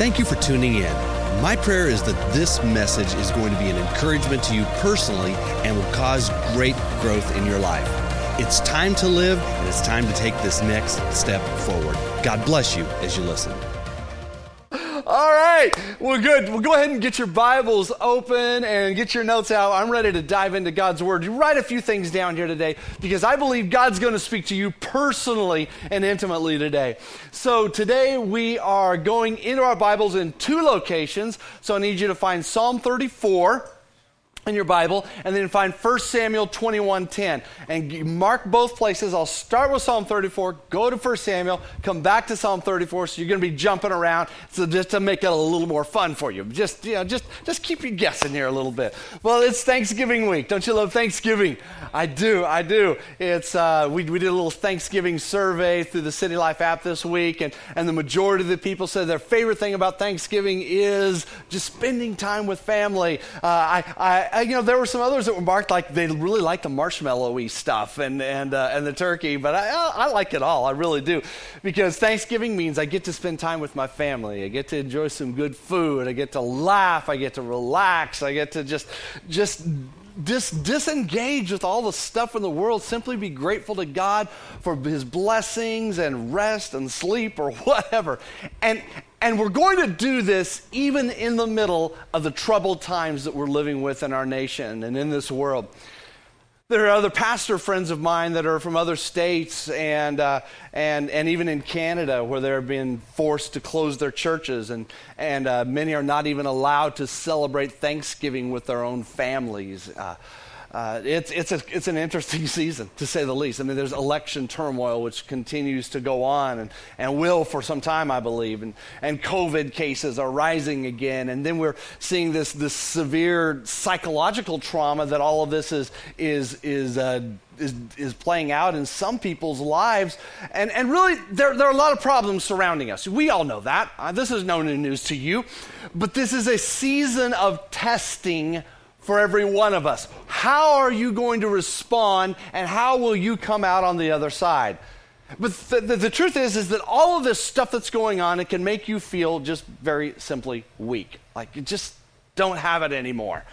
Thank you for tuning in. My prayer is that this message is going to be an encouragement to you personally and will cause great growth in your life. It's time to live and it's time to take this next step forward. God bless you as you listen. Right. Well, good. Well, go ahead and get your Bibles open and get your notes out. I'm ready to dive into God's Word. You write a few things down here today because I believe God's going to speak to you personally and intimately today. So, today we are going into our Bibles in two locations. So, I need you to find Psalm 34 in your Bible and then find 1 Samuel 21:10 and mark both places. I'll start with Psalm 34, go to 1 Samuel, come back to Psalm 34 so you're going to be jumping around so just to make it a little more fun for you. Just you know, just just keep you guessing here a little bit. Well, it's Thanksgiving week. Don't you love Thanksgiving? I do. I do. It's uh, we we did a little Thanksgiving survey through the City Life app this week and and the majority of the people said their favorite thing about Thanksgiving is just spending time with family. Uh, I, I uh, you know, there were some others that were marked like they really like the marshmallowy stuff and, and, uh, and the turkey, but I, I like it all. I really do. Because Thanksgiving means I get to spend time with my family. I get to enjoy some good food. I get to laugh. I get to relax. I get to just, just dis- disengage with all the stuff in the world, simply be grateful to God for his blessings and rest and sleep or whatever. And, and we're going to do this even in the middle of the troubled times that we're living with in our nation and in this world. There are other pastor friends of mine that are from other states and, uh, and, and even in Canada where they're being forced to close their churches, and, and uh, many are not even allowed to celebrate Thanksgiving with their own families. Uh, uh, it's, it's, a, it's an interesting season, to say the least. I mean, there's election turmoil, which continues to go on and, and will for some time, I believe. And, and COVID cases are rising again. And then we're seeing this, this severe psychological trauma that all of this is, is, is, uh, is, is playing out in some people's lives. And, and really, there, there are a lot of problems surrounding us. We all know that. Uh, this is no new news to you. But this is a season of testing for every one of us. How are you going to respond and how will you come out on the other side? But the, the, the, truth is, is that all of this stuff that's going on, it can make you feel just very simply weak. Like you just don't have it anymore.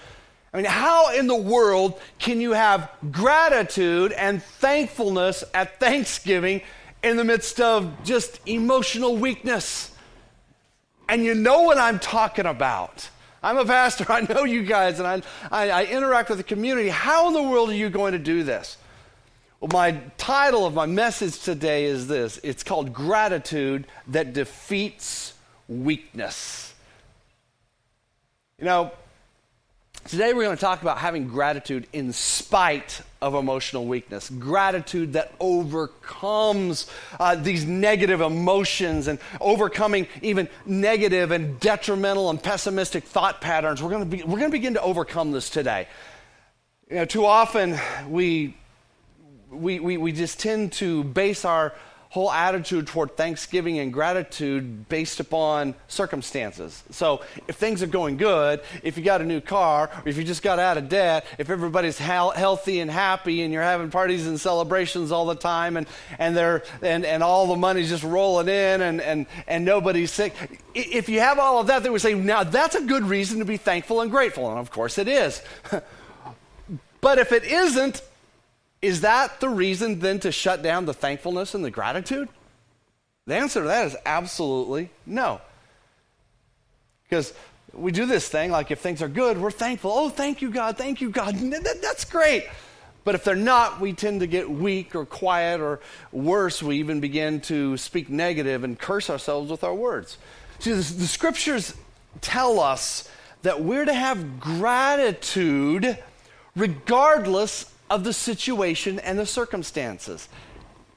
I mean, how in the world can you have gratitude and thankfulness at Thanksgiving in the midst of just emotional weakness? And you know what I'm talking about. I'm a pastor. I know you guys, and I, I, I, interact with the community. How in the world are you going to do this? Well, my title of my message today is this it's called Gratitude That Defeats Weakness. You know, Today, we're going to talk about having gratitude in spite of emotional weakness, gratitude that overcomes uh, these negative emotions and overcoming even negative and detrimental and pessimistic thought patterns. We're going to, be, we're going to begin to overcome this today. You know, too often we, we, we, we just tend to base our whole attitude toward thanksgiving and gratitude based upon circumstances. So, if things are going good, if you got a new car, or if you just got out of debt, if everybody's he- healthy and happy and you're having parties and celebrations all the time and, and, they're, and, and all the money's just rolling in and, and, and nobody's sick, if you have all of that, they would say, now that's a good reason to be thankful and grateful. And of course it is. but if it isn't, is that the reason then to shut down the thankfulness and the gratitude? The answer to that is absolutely no. Because we do this thing, like if things are good, we're thankful. Oh, thank you, God. Thank you, God. That's great. But if they're not, we tend to get weak or quiet, or worse, we even begin to speak negative and curse ourselves with our words. See, the, the scriptures tell us that we're to have gratitude regardless of the situation and the circumstances.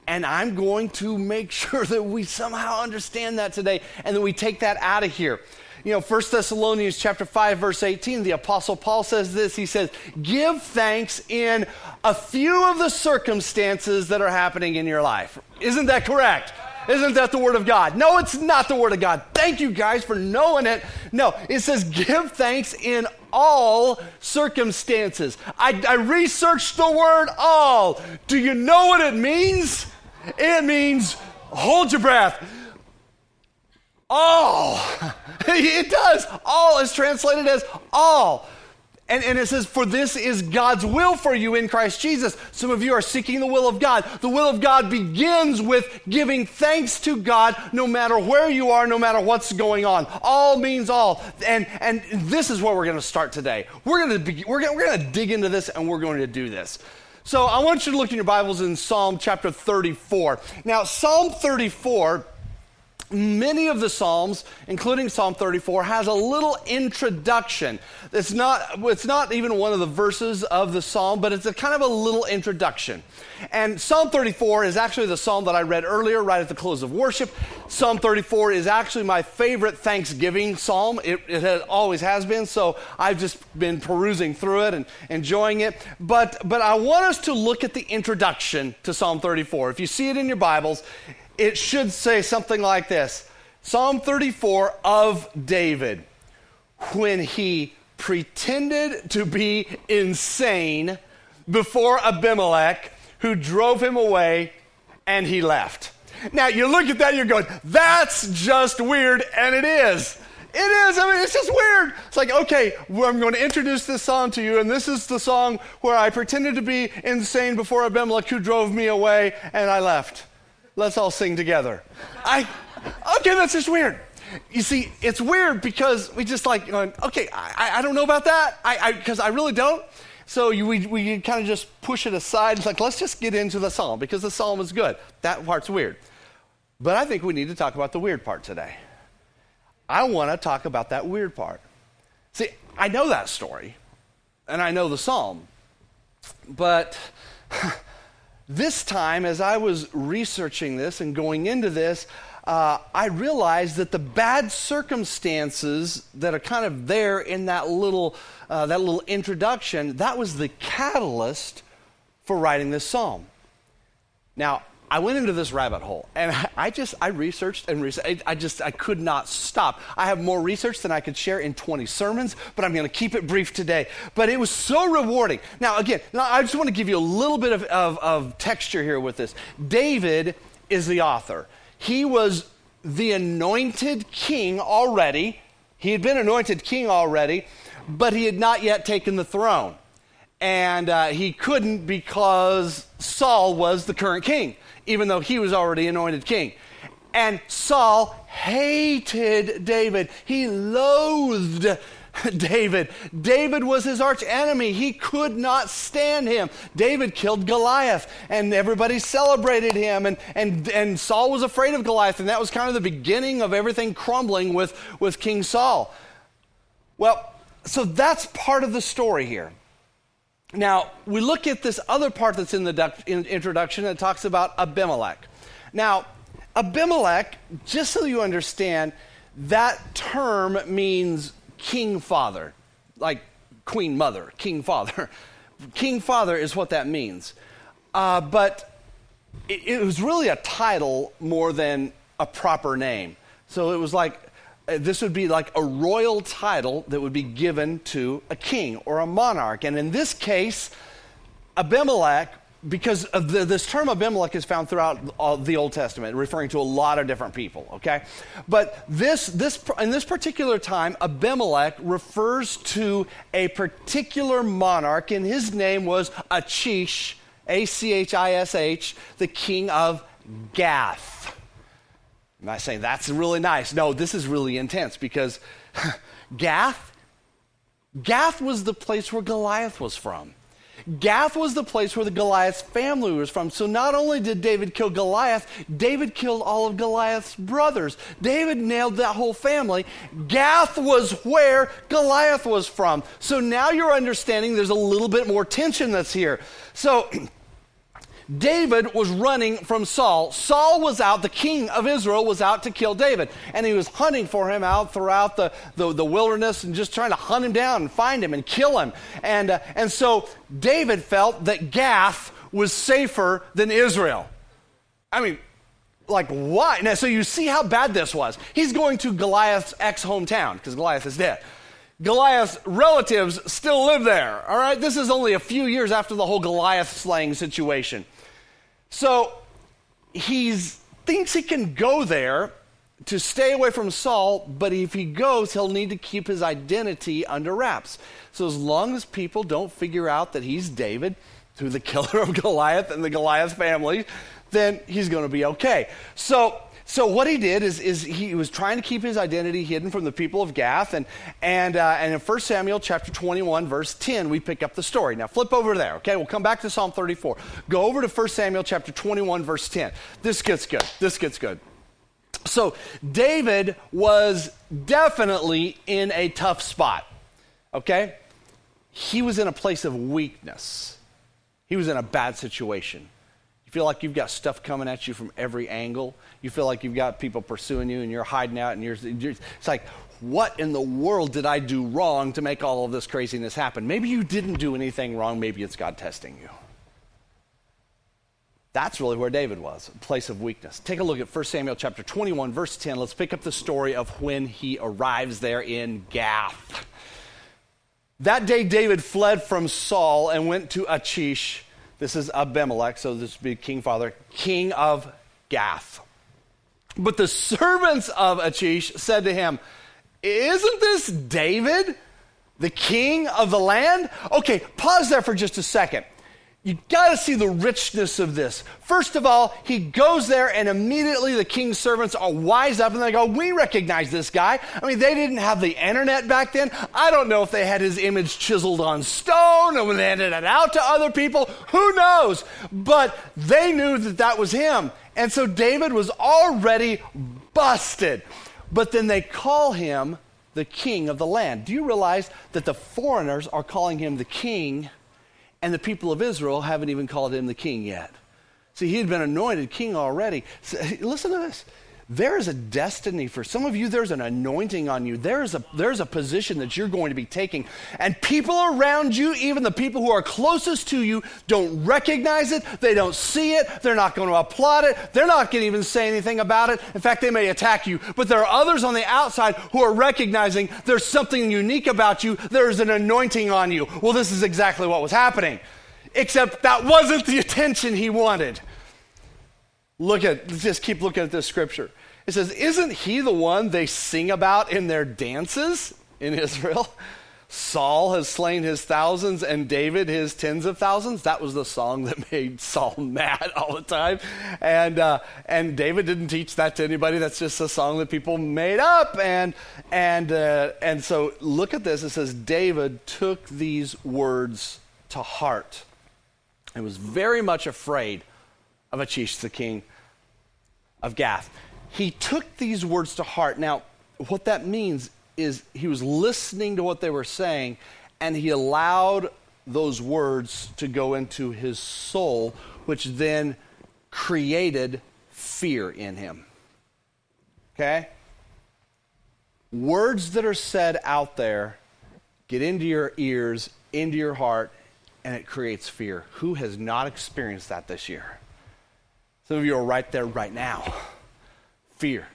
And I'm going to make sure that we somehow understand that today and that we take that out of here. You know, 1 Thessalonians chapter 5 verse 18, the apostle Paul says this. He says, "Give thanks in a few of the circumstances that are happening in your life." Isn't that correct? Isn't that the Word of God? No, it's not the Word of God. Thank you guys for knowing it. No, it says give thanks in all circumstances. I, I researched the word all. Do you know what it means? It means hold your breath. all. it does. All is translated as all. And, and, it says, For this is God's will for you in Christ Jesus. Some of you are seeking the will of God. The will of God begins with giving thanks to God no matter where you are, no matter what's going on. All means all. And, and this is where we're going to start today. We're going to, we're going we're going to dig into this and we're going to do this. So I want you to look in your Bibles in Psalm chapter 34. Now, Psalm 34 many of the psalms including psalm 34 has a little introduction. It's not it's not even one of the verses of the psalm but it's a kind of a little introduction. And psalm 34 is actually the psalm that i read earlier right at the close of worship. Psalm 34 is actually my favorite thanksgiving psalm. It, it has, always has been so i've just been perusing through it and enjoying it. But but i want us to look at the introduction to psalm 34 if you see it in your bibles it should say something like this Psalm 34 of David, when he pretended to be insane before Abimelech, who drove him away and he left. Now, you look at that, you're going, that's just weird, and it is. It is. I mean, it's just weird. It's like, okay, well, I'm going to introduce this song to you, and this is the song where I pretended to be insane before Abimelech, who drove me away, and I left. Let's all sing together. I, okay, that's just weird. You see, it's weird because we just like, okay, I, I don't know about that, I because I, I, really don't. So you, we, we kind of just push it aside. It's like, let's just get into the psalm because the psalm is good. That part's weird. But I think we need to talk about the weird part today. I want to talk about that weird part. See, I know that story, and I know the psalm, but this time, as I was researching this and going into this, uh, I realized that the bad circumstances that are kind of there in that little, uh, that little introduction, that was the catalyst for writing this psalm. Now, I went into this rabbit hole and I just, I researched and researched. I just, I could not stop. I have more research than I could share in 20 sermons, but I'm going to keep it brief today. But it was so rewarding. Now, again, now I just want to give you a little bit of, of, of texture here with this. David is the author. He was the anointed king already. He had been anointed king already, but he had not yet taken the throne. And uh, he couldn't because Saul was the current king even though he was already anointed king. And Saul hated David. He loathed David. David was his arch enemy. He could not stand him. David killed Goliath, and everybody celebrated him. And, and, and Saul was afraid of Goliath, and that was kind of the beginning of everything crumbling with, with King Saul. Well, so that's part of the story here. Now, we look at this other part that's in the introduction that talks about Abimelech. Now, Abimelech, just so you understand, that term means king father, like queen mother, king father. king father is what that means. Uh, but it, it was really a title more than a proper name. So it was like Uh, this would be like a royal title that would be given to a king or a monarch. And in this case, Abimelech, because the, this term Abimelech is found throughout uh, the Old Testament, referring to a lot of different people, okay? But this, this, in this particular time, Abimelech refers to a particular monarch, and his name was Achish, A C H I S H, the king of Gath. I'm not saying that's really nice. No, this is really intense because Gath, Gath was the place where Goliath was from. Gath was the place where the Goliath's family was from. So not only did David kill Goliath, David killed all of Goliath's brothers. David nailed that whole family. Gath was where Goliath was from. So now you're understanding there's a little bit more tension that's here. So David was running from Saul. Saul was out, the king of Israel was out to kill David. And he was hunting for him out throughout the, the, the wilderness and just trying to hunt him down and find him and kill him. And, uh, and so David felt that Gath was safer than Israel. I mean, like why? Now, so you see how bad this was. He's going to Goliath's ex hometown because Goliath is dead. Goliath's relatives still live there. All right, this is only a few years after the whole Goliath slaying situation. So he thinks he can go there to stay away from Saul, but if he goes, he'll need to keep his identity under wraps. So as long as people don't figure out that he's David, who the killer of Goliath and the Goliath family, then he's going to be okay. So so what he did is, is he was trying to keep his identity hidden from the people of Gath. And, and, uh, and in 1 Samuel chapter 21, verse 10, we pick up the story. Now flip over there, okay? We'll come back to Psalm 34. Go over to 1 Samuel chapter 21, verse 10. This gets good. This gets good. So David was definitely in a tough spot, okay? He was in a place of weakness. He was in a bad situation. You feel like you've got stuff coming at you from every angle. You feel like you've got people pursuing you and you're hiding out and you're, you're, it's like, what in the world did I do wrong to make all of this craziness happen? Maybe you didn't do anything wrong. Maybe it's God testing you. That's really where David was, a place of weakness. Take a look at 1 Samuel chapter 21, verse 10. Let's pick up the story of when he arrives there in Gath. That day, David fled from Saul and went to Achish this is Abimelech, so this would be King Father, king of Gath. But the servants of Achish said to him, Isn't this David, the king of the land? Okay, pause there for just a second you got to see the richness of this. First of all, he goes there, and immediately the king's servants are wise up and they go, We recognize this guy. I mean, they didn't have the internet back then. I don't know if they had his image chiseled on stone and they handed it out to other people. Who knows? But they knew that that was him. And so David was already busted. But then they call him the king of the land. Do you realize that the foreigners are calling him the king? And the people of Israel haven't even called him the king yet. See, he had been anointed king already. So, listen to this. There is a destiny for some of you, there's an anointing on you. There's a, there's a position that you're going to be taking. And people around you, even the people who are closest to you, don't recognize it. They don't see it. They're not going to applaud it. They're not going to even say anything about it. In fact, they may attack you. But there are others on the outside who are recognizing there's something unique about you. There's an anointing on you. Well, this is exactly what was happening. Except that wasn't the attention he wanted. Look at, just keep looking at this scripture. It says, Isn't he the one they sing about in their dances in Israel? Saul has slain his thousands and David his tens of thousands. That was the song that made Saul mad all the time. And, uh, and David didn't teach that to anybody. That's just a song that people made up. And, and, uh, and so look at this. It says, David took these words to heart and was very much afraid of Achish the king of Gath he took these words to heart. Now, what that means is he was listening to what they were saying and he allowed those words to go into his soul, which then created fear in him. Okay? Words that are said out there get into your ears, into your heart, and it creates fear. Who has not experienced that this year? Some of you are right there right now fear,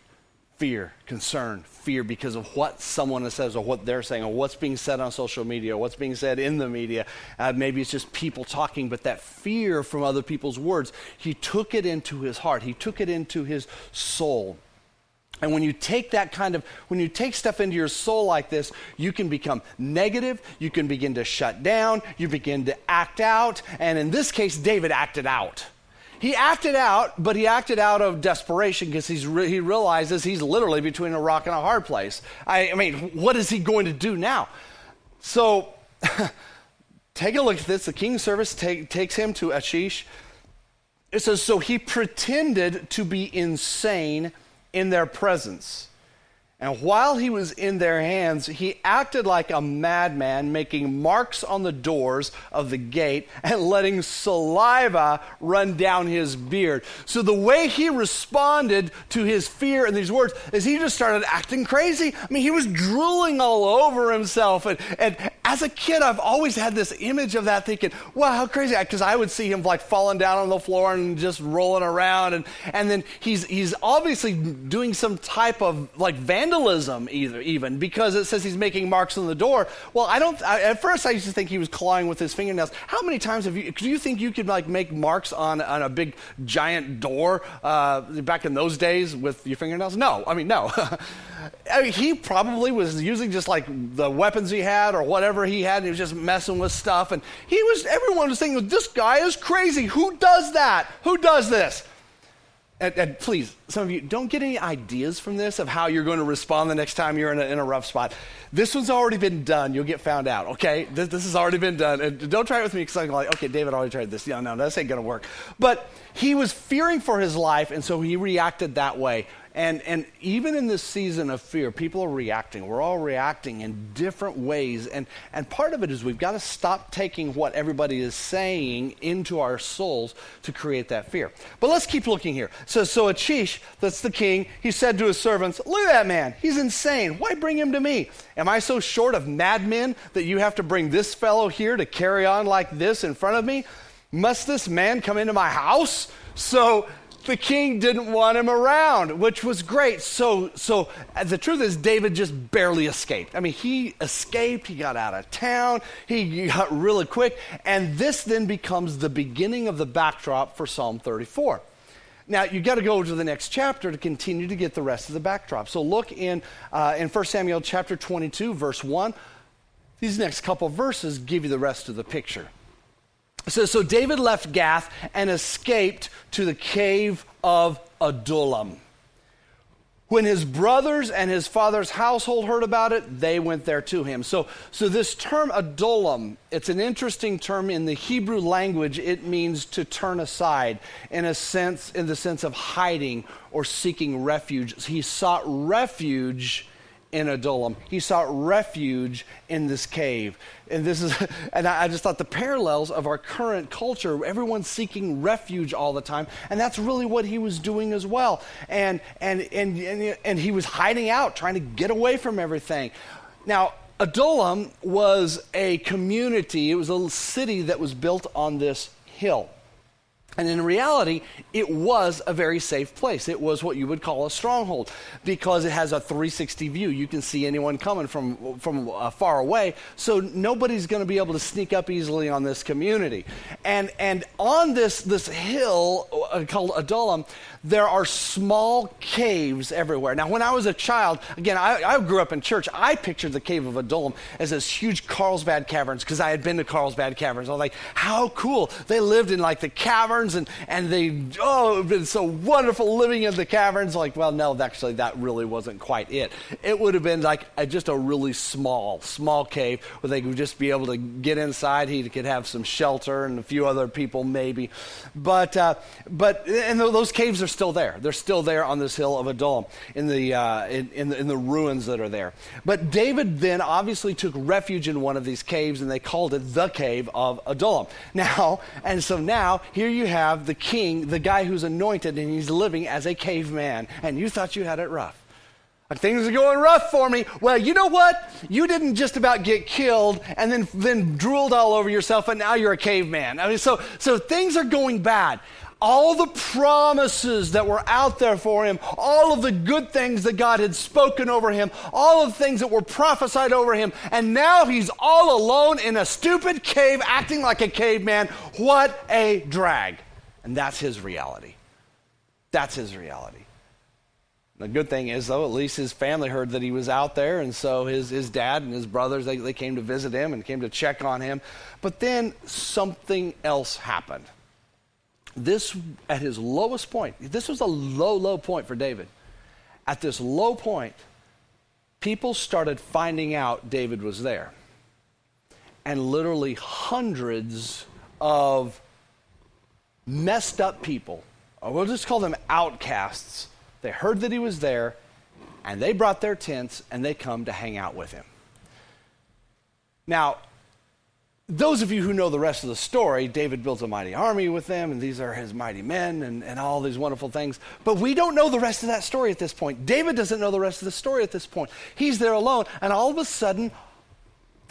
fear, concern, fear because of what someone says or what they're saying or what's being said on social media or what's being said in the media. Uh, maybe it's just people talking, but that fear from other people's words, he took it into his heart, he took it into his soul. And when you take that kind of, when you take stuff into your soul like this, you can become negative, you can begin to shut down, you begin to act out. And in this case, David acted out. He acted out, but he acted out of desperation because re- he realizes he's literally between a rock and a hard place. I, I mean, what is he going to do now? So, take a look at this. The king's service take, takes him to Achish. It says, So he pretended to be insane in their presence. And while he was in their hands, he acted like a madman, making marks on the doors of the gate and letting saliva run down his beard. So the way he responded to his fear and these words is he just started acting crazy. I mean, he was drooling all over himself. And, and as a kid, I've always had this image of that thinking, wow, how crazy. Because I would see him like falling down on the floor and just rolling around. And, and then he's, he's obviously doing some type of like vandalism vandalism either, even because it says he's making marks on the door. Well, I don't. I, at first, I used to think he was clawing with his fingernails. How many times have you? Do you think you could like make marks on on a big giant door uh, back in those days with your fingernails? No, I mean no. I mean, he probably was using just like the weapons he had or whatever he had, and he was just messing with stuff. And he was, everyone was thinking, this guy is crazy. Who does that? Who does this? And, and, please, some of you, don't get any ideas from this of how you're going to respond the next time you're in a, in a rough spot. This one's already been done. You'll get found out, okay? This, this has already been done. And don't try it with me because I'm like, okay, David already tried this. Yeah, no, this ain't going to work. But he was fearing for his life, and so he reacted that way. And, and even in this season of fear, people are reacting. We're all reacting in different ways. And, and part of it is we've got to stop taking what everybody is saying into our souls to create that fear. But let's keep looking here. So, so Achish, that's the king, he said to his servants, Look at that man. He's insane. Why bring him to me? Am I so short of madmen that you have to bring this fellow here to carry on like this in front of me? Must this man come into my house? So the king didn't want him around, which was great. So, so the truth is, David just barely escaped. I mean, he escaped, he got out of town, he got really quick, and this then becomes the beginning of the backdrop for Psalm 34. Now, you've got to go to the next chapter to continue to get the rest of the backdrop. So look in, uh, in 1 Samuel chapter 22, verse 1. These next couple verses give you the rest of the picture. So, so David left Gath and escaped to the cave of Adullam. When his brothers and his father's household heard about it, they went there to him. So, so this term Adullam, it's an interesting term in the Hebrew language. It means to turn aside in a sense, in the sense of hiding or seeking refuge. He sought refuge in Adullam. He sought refuge in this cave. And this is, and I just thought the parallels of our current culture, everyone's seeking refuge all the time, and that's really what he was doing as well. And and and and, and he was hiding out, trying to get away from everything. Now, Adullam was a community, it was a city that was built on this hill. And in reality, it was a very safe place. It was what you would call a stronghold because it has a 360 view. You can see anyone coming from, from uh, far away. So nobody's going to be able to sneak up easily on this community. And, and on this, this hill uh, called Adullam, there are small caves everywhere. Now, when I was a child, again, I, I grew up in church. I pictured the cave of Adullam as this huge Carlsbad Caverns because I had been to Carlsbad Caverns. I was like, how cool. They lived in like the caverns and, and they, oh, it been so wonderful living in the caverns. Like, well, no, actually, that really wasn't quite it. It would have been like a, just a really small, small cave where they could just be able to get inside. He could have some shelter and a few other people maybe. But, uh, but, and those caves are still there. They're still there on this hill of Adullam in the, uh, in, in, the, in the ruins that are there. But David then obviously took refuge in one of these caves, and they called it the cave of Adullam. Now, and so now here you have the king, the guy who's anointed, and he's living as a caveman, and you thought you had it rough. Things are going rough for me. Well, you know what? You didn't just about get killed and then, then drooled all over yourself, and now you're a caveman. I mean, so, so things are going bad all the promises that were out there for him, all of the good things that God had spoken over him, all of the things that were prophesied over him, and now he's all alone in a stupid cave acting like a caveman. What a drag. And that's his reality. That's his reality. The good thing is, though, at least his family heard that he was out there, and so his, his dad and his brothers, they, they came to visit him and came to check on him. But then something else happened this, at his lowest point, this was a low, low point for David. At this low point, people started finding out David was there. And literally hundreds of messed up people, or we'll just call them outcasts, they heard that he was there and they brought their tents and they come to hang out with him. Now, those of you who know the rest of the story, David builds a mighty army with them, and these are his mighty men, and, and all these wonderful things. But we don't know the rest of that story at this point. David doesn't know the rest of the story at this point. He's there alone, and all of a sudden,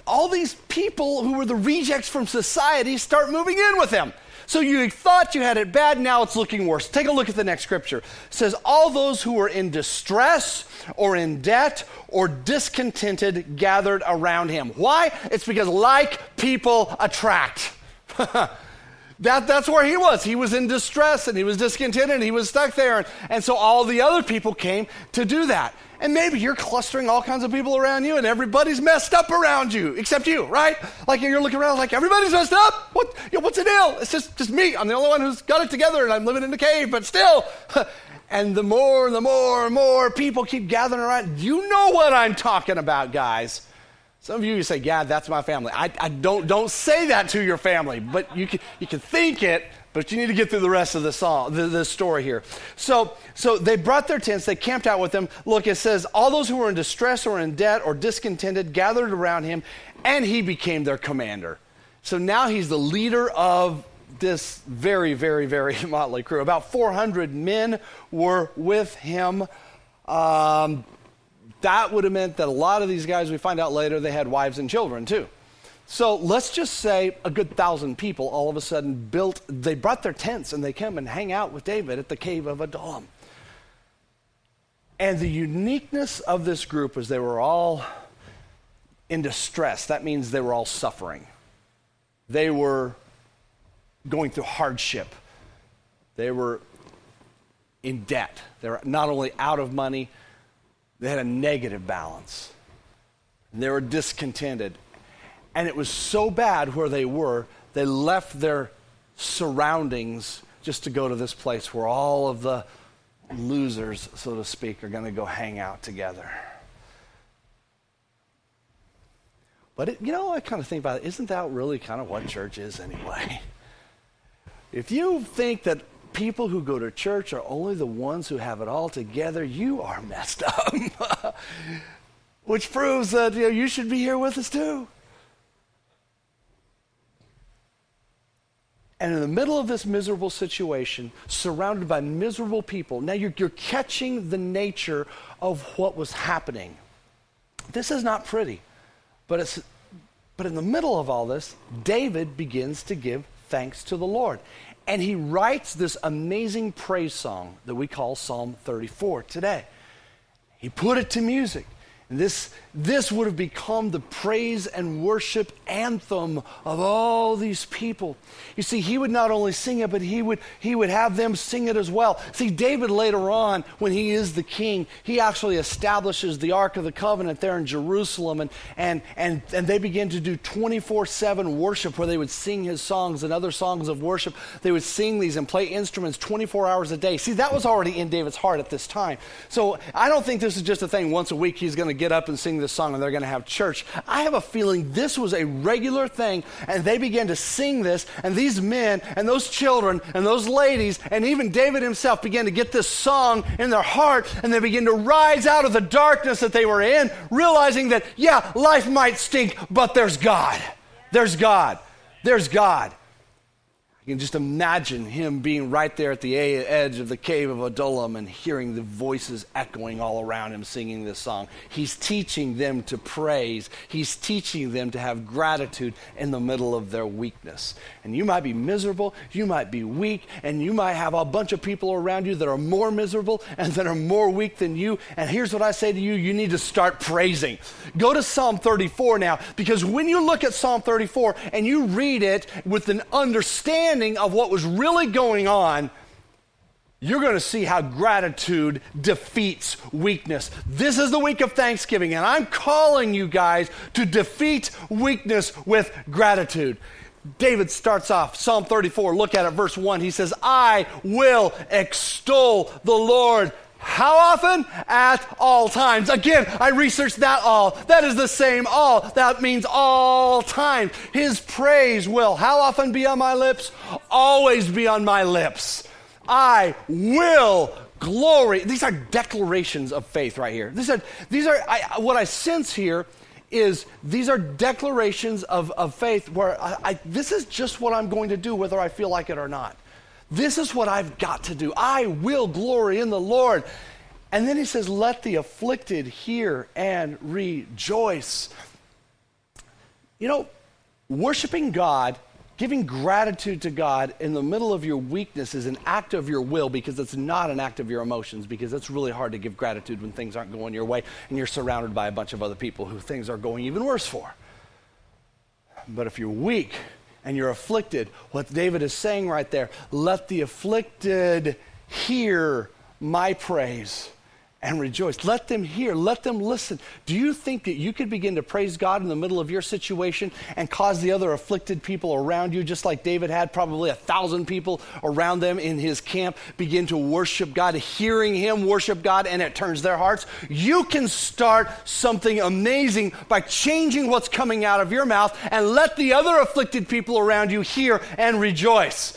all these people who were the rejects from society start moving in with him. So you thought you had it bad, now it's looking worse. Take a look at the next scripture. It says, All those who were in distress or in debt or discontented gathered around him. Why? It's because like people attract. That, that's where he was. He was in distress and he was discontented and he was stuck there. And, and so all the other people came to do that. And maybe you're clustering all kinds of people around you and everybody's messed up around you, except you, right? Like you're looking around like everybody's messed up. What, you know, what's the deal? It's just, just me. I'm the only one who's got it together and I'm living in a cave, but still. and the more and the more and more people keep gathering around. You know what I'm talking about, guys. Some of you, say, yeah, that's my family. I, I, don't, don't say that to your family, but you can, you can think it, but you need to get through the rest of the song, the, the story here. So, so they brought their tents, they camped out with them. Look, it says, all those who were in distress or in debt or discontented gathered around him, and he became their commander. So now he's the leader of this very, very, very motley crew. About 400 men were with him. Um, that would have meant that a lot of these guys, we find out later, they had wives and children too. So let's just say a good thousand people all of a sudden built, they brought their tents and they come and hang out with David at the cave of Adullam. And the uniqueness of this group is they were all in distress. That means they were all suffering. They were going through hardship. They were in debt. They were not only out of money, they had a negative balance. They were discontented. And it was so bad where they were, they left their surroundings just to go to this place where all of the losers, so to speak, are going to go hang out together. But it, you know, I kind of think about it. Isn't that really kind of what church is anyway? If you think that people who go to church are only the ones who have it all together, you are messed up. Which proves that you, know, you should be here with us too. And in the middle of this miserable situation, surrounded by miserable people, now you're, you're catching the nature of what was happening. This is not pretty, but, it's, but in the middle of all this, David begins to give thanks to the Lord. And he writes this amazing praise song that we call Psalm 34 today. He put it to music. And this, this would have become the praise and worship anthem of all these people. You see, he would not only sing it, but he would, he would have them sing it as well. See, David later on, when he is the king, he actually establishes the Ark of the Covenant there in Jerusalem, and, and, and, and they begin to do 24 7 worship where they would sing his songs and other songs of worship. They would sing these and play instruments 24 hours a day. See, that was already in David's heart at this time. So I don't think this is just a thing once a week he's going to get up and sing this song and they're going to have church. I have a feeling this was a regular thing, and they began to sing this, and these men and those children and those ladies and even David himself began to get this song in their heart, and they began to rise out of the darkness that they were in, realizing that, yeah, life might stink, but there's God. There's God. There's God. You can just imagine him being right there at the edge of the cave of Adullam and hearing the voices echoing all around him singing this song. He's teaching them to praise. He's teaching them to have gratitude in the middle of their weakness. And you might be miserable, you might be weak, and you might have a bunch of people around you that are more miserable and that are more weak than you. And here's what I say to you you need to start praising. Go to Psalm 34 now, because when you look at Psalm 34 and you read it with an understanding, understanding of what was really going on, you're going to see how gratitude defeats weakness. This is the week of Thanksgiving, and I'm calling you guys to defeat weakness with gratitude. David starts off Psalm 34. Look at it, verse 1. He says, I will extol the Lord how often? At all times. Again, I researched that all. That is the same all. That means all time. His praise will how often be on my lips? Always be on my lips. I will glory. These are declarations of faith right here. These are, these are I, what I sense here is these are declarations of, of faith where I, I, this is just what I'm going to do whether I feel like it or not. This is what I've got to do. I will glory in the Lord. And then he says, Let the afflicted hear and rejoice. You know, worshiping God Giving gratitude to God in the middle of your weakness is an act of your will because it's not an act of your emotions because it's really hard to give gratitude when things aren't going your way and you're surrounded by a bunch of other people who things are going even worse for. But if you're weak and you're afflicted, what David is saying right there, let the afflicted hear my praise and rejoice. Let them hear, let them listen. Do you think that you could begin to praise God in the middle of your situation and cause the other afflicted people around you, just like David had probably a thousand people around them in his camp, begin to worship God, hearing him worship God, and it turns their hearts? You can start something amazing by changing what's coming out of your mouth and let the other afflicted people around you hear and rejoice.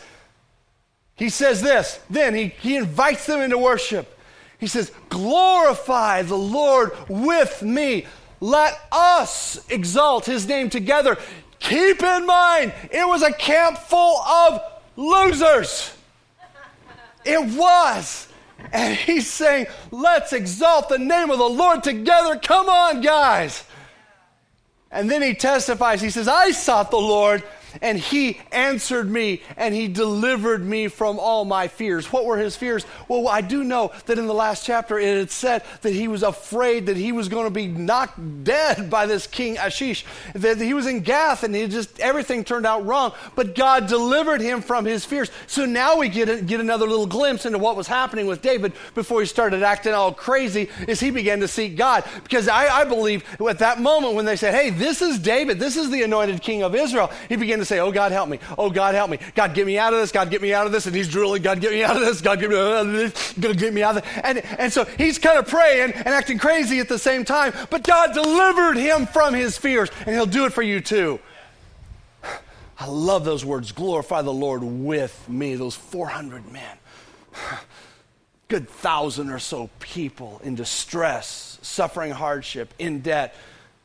He says this, then he, he invites them into worship. He says, Glorify the Lord with me. Let us exalt his name together. Keep in mind, it was a camp full of losers. It was. And he's saying, Let's exalt the name of the Lord together. Come on, guys. And then he testifies, he says, I sought the Lord and he answered me and he delivered me from all my fears. What were his fears? Well, I do know that in the last chapter it had said that he was afraid that he was going to be knocked dead by this king Achish, that he was in Gath and he just everything turned out wrong, but God delivered him from his fears. So now we get, a, get another little glimpse into what was happening with David before he started acting all crazy as he began to seek God. Because I, I believe at that moment when they said, hey, this is David, this is the anointed king of Israel, he began to say, Oh, God, help me. Oh, God, help me. God, get me out of this. God, get me out of this. And he's drilling, God, get me out of this. God, get me out of this. God, get me out of this. And, and so he's kind of praying and acting crazy at the same time. But God delivered him from his fears, and he'll do it for you too. I love those words. Glorify the Lord with me, those 400 men. Good thousand or so people in distress, suffering hardship, in debt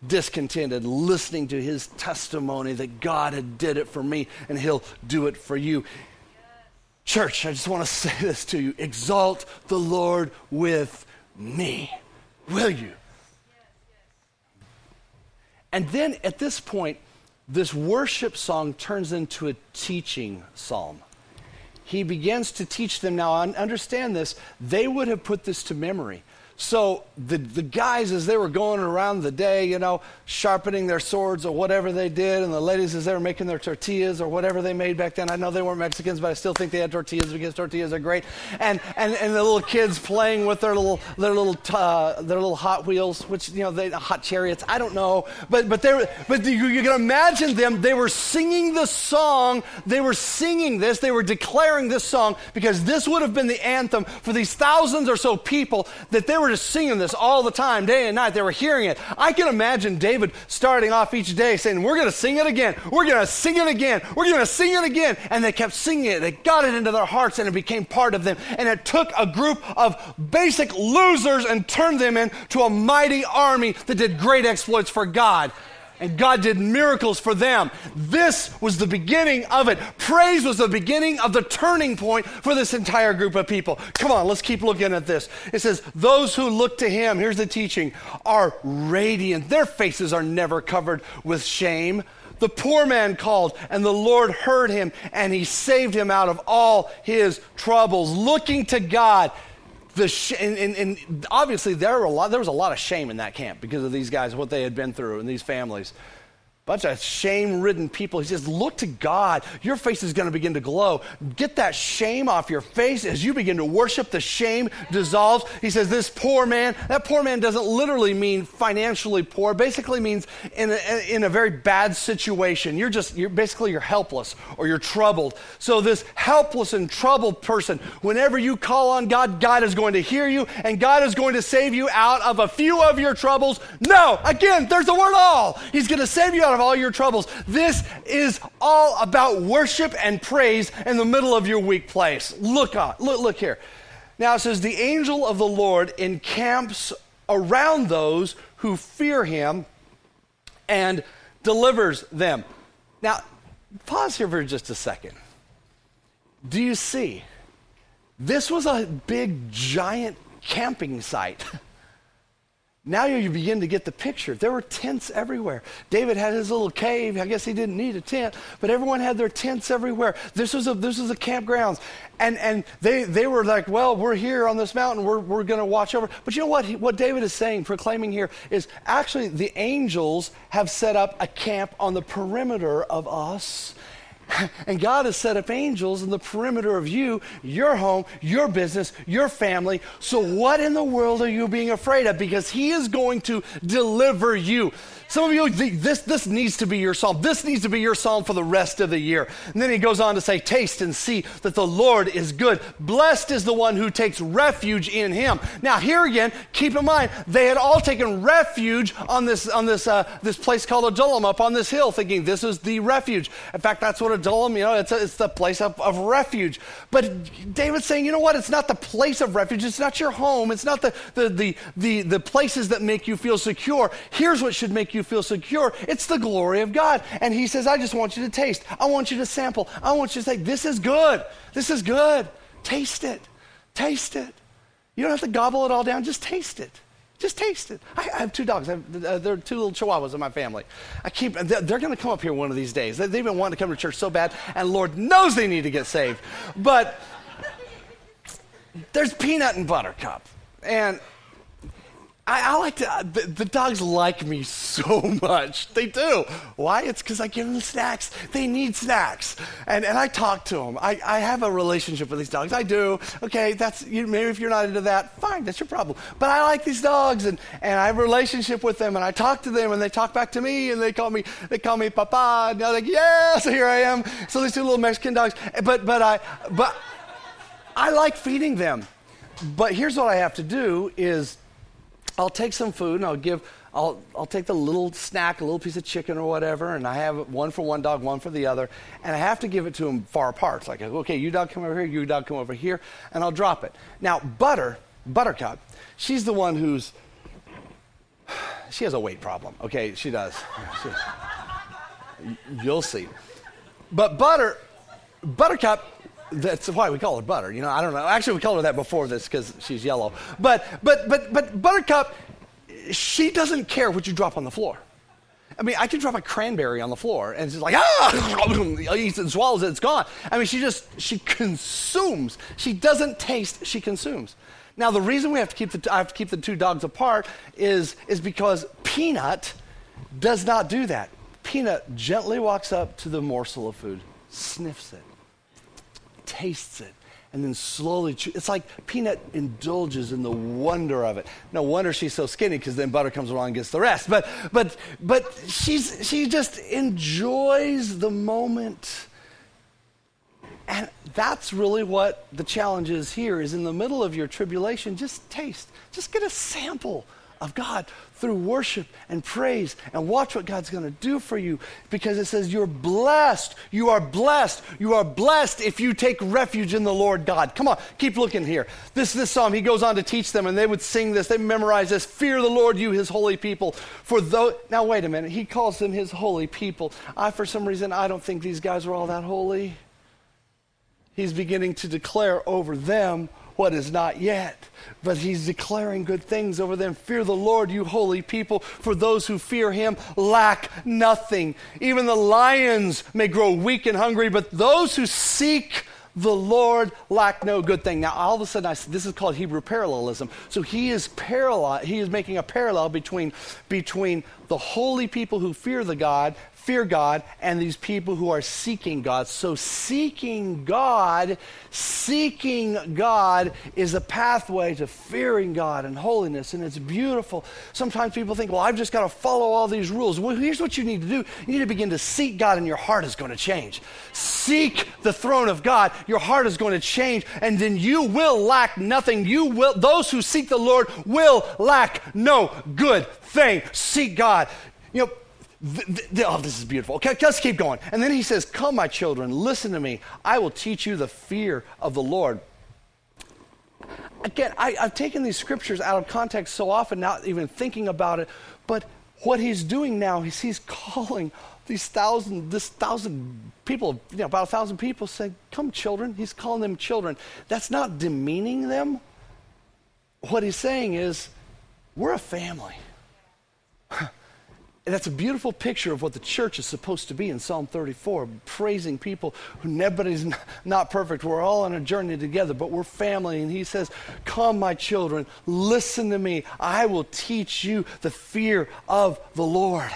discontented, listening to his testimony that God had did it for me and he'll do it for you. Church, I just want to say this to you. Exalt the Lord with me. Will you? And then at this point, this worship song turns into a teaching psalm. He begins to teach them. Now, understand this, they would have put this to memory. So the, the guys, as they were going around the day, you know, sharpening their swords or whatever they did, and the ladies, as they were making their tortillas or whatever they made back then, I know they weren't Mexicans, but I still think they had tortillas because tortillas are great. And, and, and the little kids playing with their little, their little, uh, their little Hot Wheels, which, you know, they, hot chariots, I don't know. But, but, they were, but you, you can imagine them, they were singing the song, they were singing this, they were declaring this song because this would have been the anthem for these thousands or so people that they were were just singing this all the time, day and night. They were hearing it. I can imagine David starting off each day saying, We're going to sing it again. We're going to sing it again. We're going to sing it again. And they kept singing it. They got it into their hearts and it became part of them. And it took a group of basic losers and turned them into a mighty army that did great exploits for God and God did miracles for them. This was the beginning of it. Praise was the beginning of the turning point for this entire group of people. Come on, let's keep looking at this. It says, Those who look to him, here's the teaching, are radiant. Their faces are never covered with shame. The poor man called, and the Lord heard him, and he saved him out of all his troubles. Looking to God, the sh- and, and, and, obviously there, were a lot, there was a lot of shame in that camp because of these guys, what they had been through, and these families bunch of shame ridden people. He says, Look to God. Your face is going to begin to glow. Get that shame off your face as you begin to worship. The shame dissolves. He says, This poor man, that poor man doesn't literally mean financially poor, basically means in a, in a very bad situation. You're just, you're basically, you're helpless or you're troubled. So, this helpless and troubled person, whenever you call on God, God is going to hear you and God is going to save you out of a few of your troubles. No, again, there's the word all. He's going to save you out of all your troubles. This is all about worship and praise in the middle of your weak place. Look up, look, look here. Now it says, The angel of the Lord encamps around those who fear him and delivers them. Now, pause here for just a second. Do you see? This was a big, giant camping site. Now you begin to get the picture. There were tents everywhere. David had his little cave. I guess he didn't need a tent, but everyone had their tents everywhere. This was a this was a campgrounds, and and they they were like, well, we're here on this mountain. We're we're going to watch over. But you know what? What David is saying, proclaiming here, is actually the angels have set up a camp on the perimeter of us And God has set up angels in the perimeter of you, your home, your business, your family. So, what in the world are you being afraid of? Because He is going to deliver you. Some of you think this, this needs to be your psalm. This needs to be your psalm for the rest of the year. And then he goes on to say, Taste and see that the Lord is good. Blessed is the one who takes refuge in him. Now, here again, keep in mind, they had all taken refuge on this, on this, uh, this place called Adullam up on this hill, thinking this is the refuge. In fact, that's what Adullam, you know, it's, a, it's the place of, of refuge. But David's saying, you know what? It's not the place of refuge. It's not your home. It's not the, the, the, the, the places that make you feel secure. Here's what should make you feel secure. It's the glory of God. And he says, I just want you to taste. I want you to sample. I want you to say, this is good. This is good. Taste it. Taste it. You don't have to gobble it all down. Just taste it. Just taste it. I, I have two dogs. Have, uh, there are two little chihuahuas in my family. I keep. They're, they're going to come up here one of these days. They, they've been wanting to come to church so bad, and Lord knows they need to get saved. But there's peanut and buttercup, and I, I, like to, the, the, dogs like me so much. They do. Why? It's because I give them snacks. They need snacks. And, and I talk to them. I, I have a relationship with these dogs. I do. Okay, that's, you, maybe if you're not into that, fine, that's your problem. But I like these dogs and, and I have a relationship with them and I talk to them and they talk back to me and they call me, they call me Papa. And I'm like, yeah, so here I am. So these two little Mexican dogs. But, but I, but I like feeding them. But here's what I have to do is, I'll take some food and I'll give, I'll, I'll take the little snack, a little piece of chicken or whatever, and I have one for one dog, one for the other, and I have to give it to them far apart. It's like, okay, you dog come over here, you dog come over here, and I'll drop it. Now, Butter, Buttercup, she's the one who's, she has a weight problem. Okay, she does. You'll see. But Butter, Buttercup, that's why we call her butter. You know, I don't know. Actually, we called her that before this because she's yellow. But but but but Buttercup, she doesn't care what you drop on the floor. I mean, I can drop a cranberry on the floor and she's like, ah, eats and swallows it, it's gone. I mean, she just, she consumes. She doesn't taste, she consumes. Now, the reason we have to keep the, I have to keep the two dogs apart is, is because Peanut does not do that. Peanut gently walks up to the morsel of food, sniffs it, tastes it, and then slowly chew. It's like Peanut indulges in the wonder of it. No wonder she's so skinny because then Butter comes along and gets the rest. But, but, but she's, she just enjoys the moment. And that's really what the challenge is here is in the middle of your tribulation, just taste. Just get a sample of God through worship and praise and watch what God's going to do for you because it says you're blessed. You are blessed. You are blessed if you take refuge in the Lord God. Come on, keep looking here. This this psalm he goes on to teach them and they would sing this. They memorize this. Fear the Lord, you his holy people. For though now wait a minute, he calls them his holy people. I for some reason I don't think these guys were all that holy. He's beginning to declare over them what is not yet. But he's declaring good things over them. Fear the Lord, you holy people, for those who fear him lack nothing. Even the lions may grow weak and hungry, but those who seek the Lord lack no good thing. Now, all of a sudden, I, said this is called Hebrew parallelism. So he is parallel. He is making a parallel between between the holy people who fear the God fear God and these people who are seeking God. So, seeking God, seeking God is a pathway to fearing God and holiness, and it's beautiful. Sometimes people think, well, I've just got to follow all these rules. Well, here's what you need to do you need to begin to seek God, and your heart is going to change. Seek the throne of God, your heart is going to change, and then you will lack nothing. You will, those who seek the Lord will lack no good thing. Seek God. You know, oh, this is beautiful. Okay, let's keep going. And then he says, Come, my children, listen to me. I will teach you the fear of the Lord. Again, I, I've taken these scriptures out of context so often, not even thinking about it. But what he's doing now is he's calling these thousand, this thousand people, you know, about a thousand people, saying, Come, children. He's calling them children. That's not demeaning them. What he's saying is, we're a family. That's a beautiful picture of what the church is supposed to be in Psalm 34, praising people who nobody's not perfect. We're all on a journey together, but we're family. And he says, Come, my children, listen to me. I will teach you the fear of the Lord.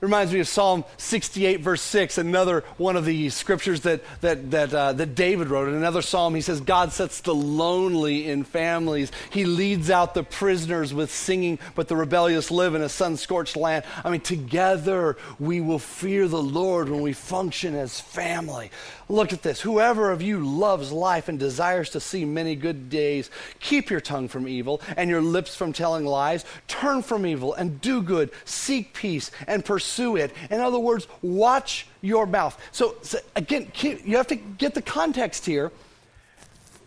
Reminds me of Psalm 68, verse 6, another one of the scriptures that, that, that, uh, that David wrote. In another psalm, he says, God sets the lonely in families. He leads out the prisoners with singing, but the rebellious live in a sun scorched land. I mean, together we will fear the Lord when we function as family. Look at this. Whoever of you loves life and desires to see many good days, keep your tongue from evil and your lips from telling lies. Turn from evil and do good. Seek peace and pursue it. In other words, watch your mouth. So, so again, you have to get the context here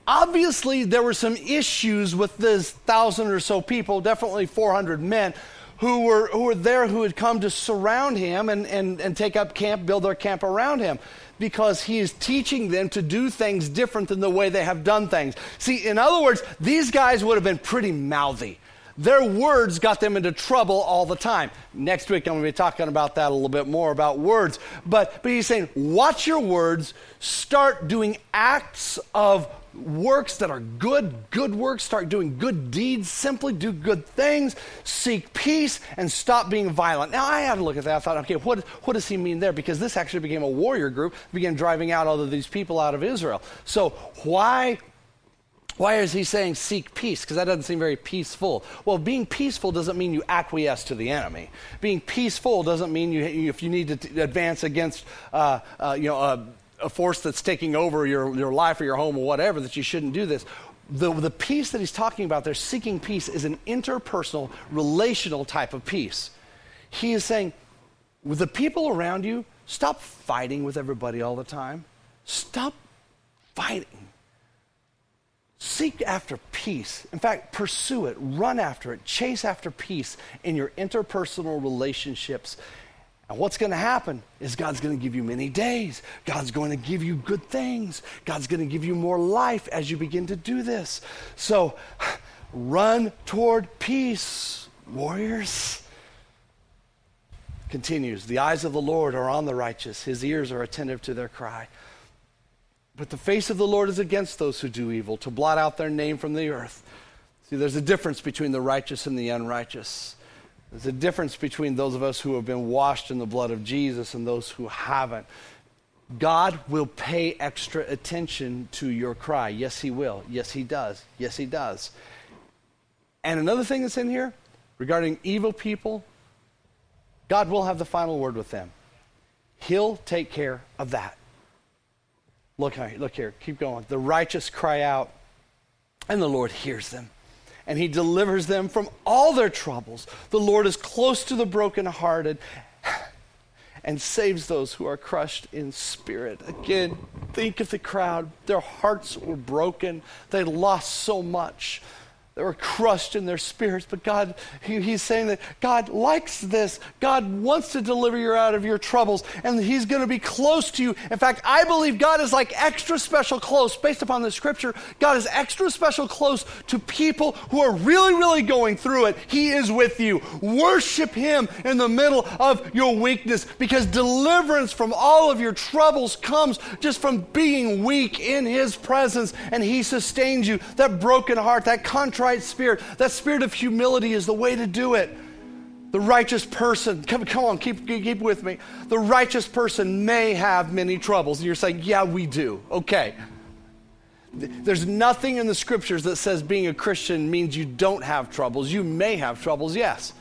obviously there were some issues with this thousand or so people, definitely 400 men, who were, who were there who had come to surround him and, and, and take up camp, build their camp around him because he is teaching them to do things different than the way they have done things. See, in other words, these guys would have been pretty mouthy. Their words got them into trouble all the time. Next week, I'm going to be talking about that a little bit more about words. But, but he's saying, watch your words, start doing acts of works that are good, good works, start doing good deeds, simply do good things, seek peace, and stop being violent. Now, I had to look at that. I thought, okay, what, what does he mean there? Because this actually became a warrior group, began driving out all of these people out of Israel. So, why why is he saying seek peace? Because that doesn't seem very peaceful. Well, being peaceful doesn't mean you acquiesce to the enemy. Being peaceful doesn't mean you, if you need to t- advance against, uh, uh, you know, uh, a force that's taking over your, your life or your home or whatever, that you shouldn't do this. The, the peace that he's talking about there, seeking peace, is an interpersonal, relational type of peace. He is saying, with the people around you, stop fighting with everybody all the time. Stop fighting. Seek after peace. In fact, pursue it, run after it, chase after peace in your interpersonal relationships and what's going to happen is God's going to give you many days. God's going to give you good things. God's going to give you more life as you begin to do this. So run toward peace, warriors. Continues The eyes of the Lord are on the righteous, his ears are attentive to their cry. But the face of the Lord is against those who do evil, to blot out their name from the earth. See, there's a difference between the righteous and the unrighteous. There's a difference between those of us who have been washed in the blood of Jesus and those who haven't. God will pay extra attention to your cry. Yes, He will. Yes, He does. Yes, He does. And another thing that's in here regarding evil people, God will have the final word with them. He'll take care of that. Look, look here, keep going. The righteous cry out, and the Lord hears them and he delivers them from all their troubles. The Lord is close to the brokenhearted and saves those who are crushed in spirit. Again, think of the crowd. Their hearts were broken, they lost so much. They were crushed in their spirits, but God, he, He's saying that God likes this. God wants to deliver you out of your troubles, and He's going to be close to you. In fact, I believe God is like extra special close, based upon the scripture. God is extra special close to people who are really, really going through it. He is with you. Worship Him in the middle of your weakness, because deliverance from all of your troubles comes just from being weak in His presence, and He sustains you. That broken heart, that contract contrite spirit, that spirit of humility is the way to do it. The righteous person, come, come on, keep, keep with me. The righteous person may have many troubles. And you're saying, yeah, we do. Okay. There's nothing in the scriptures that says being a Christian means you don't have troubles. You may have troubles, yes.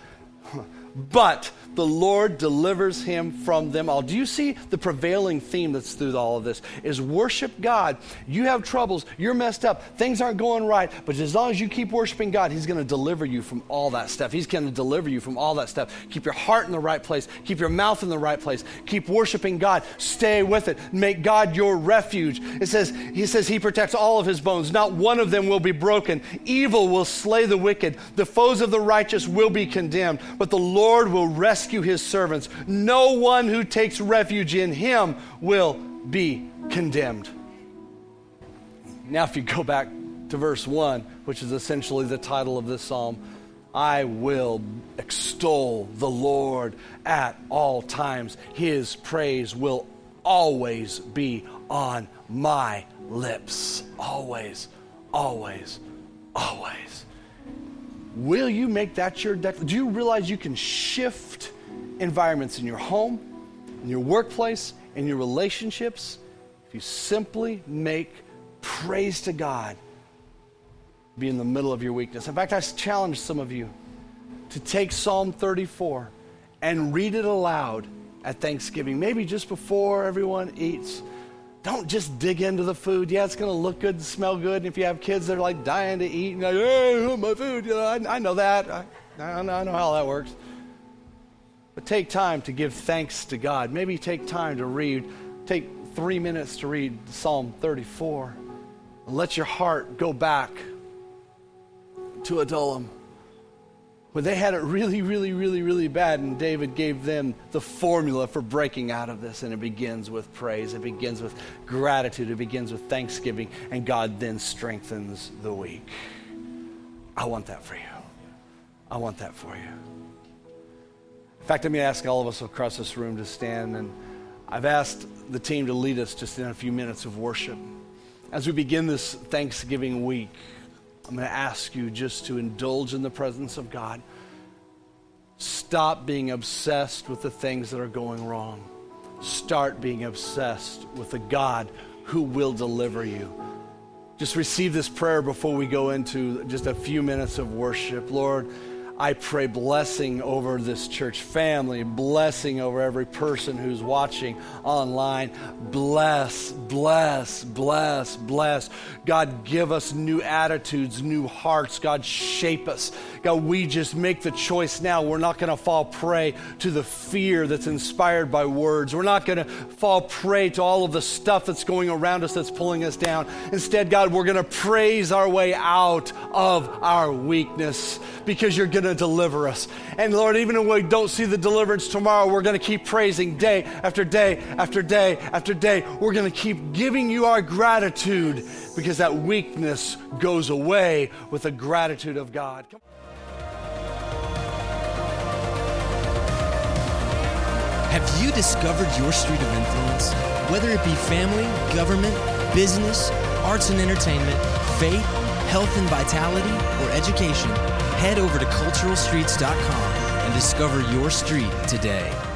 But the Lord delivers him from them all. Do you see the prevailing theme that's through all of this? Is worship God. You have troubles, you're messed up, things aren't going right, but as long as you keep worshiping God, He's going to deliver you from all that stuff. He's going to deliver you from all that stuff. Keep your heart in the right place, keep your mouth in the right place, keep worshiping God, stay with it, make God your refuge. It says, He says He protects all of His bones, not one of them will be broken. Evil will slay the wicked, the foes of the righteous will be condemned, but the Lord will rescue rescue his servants. No one who takes refuge in him will be condemned. Now, if you go back to verse 1, which is essentially the title of this psalm, I will extol the Lord at all times. His praise will always be on my lips. Always, always, always. Will you make that your declaration? Do you realize you can shift environments in your home, in your workplace, in your relationships if you simply make praise to God be in the middle of your weakness? In fact, I challenge some of you to take Psalm 34 and read it aloud at Thanksgiving, maybe just before everyone eats. Don't just dig into the food. Yeah, it's going to look good and smell good. And if you have kids that are like dying to eat, and like, hey, my food, you know, I, I know that. I, I know how that works. But take time to give thanks to God. Maybe take time to read, take three minutes to read Psalm 34. And let your heart go back to Adullam when they had it really, really, really, really bad, and David gave them the formula for breaking out of this. And it begins with praise, it begins with gratitude, it begins with thanksgiving, and God then strengthens the weak. I want that for you. I want that for you. In fact, I'm going to ask all of us across this room to stand, and I've asked the team to lead us just in a few minutes of worship. As we begin this Thanksgiving week, I'm going to ask you just to indulge in the presence of God. Stop being obsessed with the things that are going wrong. Start being obsessed with the God who will deliver you. Just receive this prayer before we go into just a few minutes of worship. Lord, I pray blessing over this church family, blessing over every person who's watching online. Bless, bless, bless, bless. God, give us new attitudes, new hearts. God, shape us. God, we just make the choice now. We're not going to fall prey to the fear that's inspired by words. We're not going to fall prey to all of the stuff that's going around us that's pulling us down. Instead, God, we're going to praise our way out of our weakness because you're going to deliver us. And Lord, even if we don't see the deliverance tomorrow, we're going to keep praising day after day after day after day. We're going to keep giving you our gratitude because that weakness goes away with the gratitude of God. Have you discovered your street of influence? Whether it be family, government, business, arts and entertainment, faith, health and vitality, or education, head over to culturalstreets.com and discover your street today.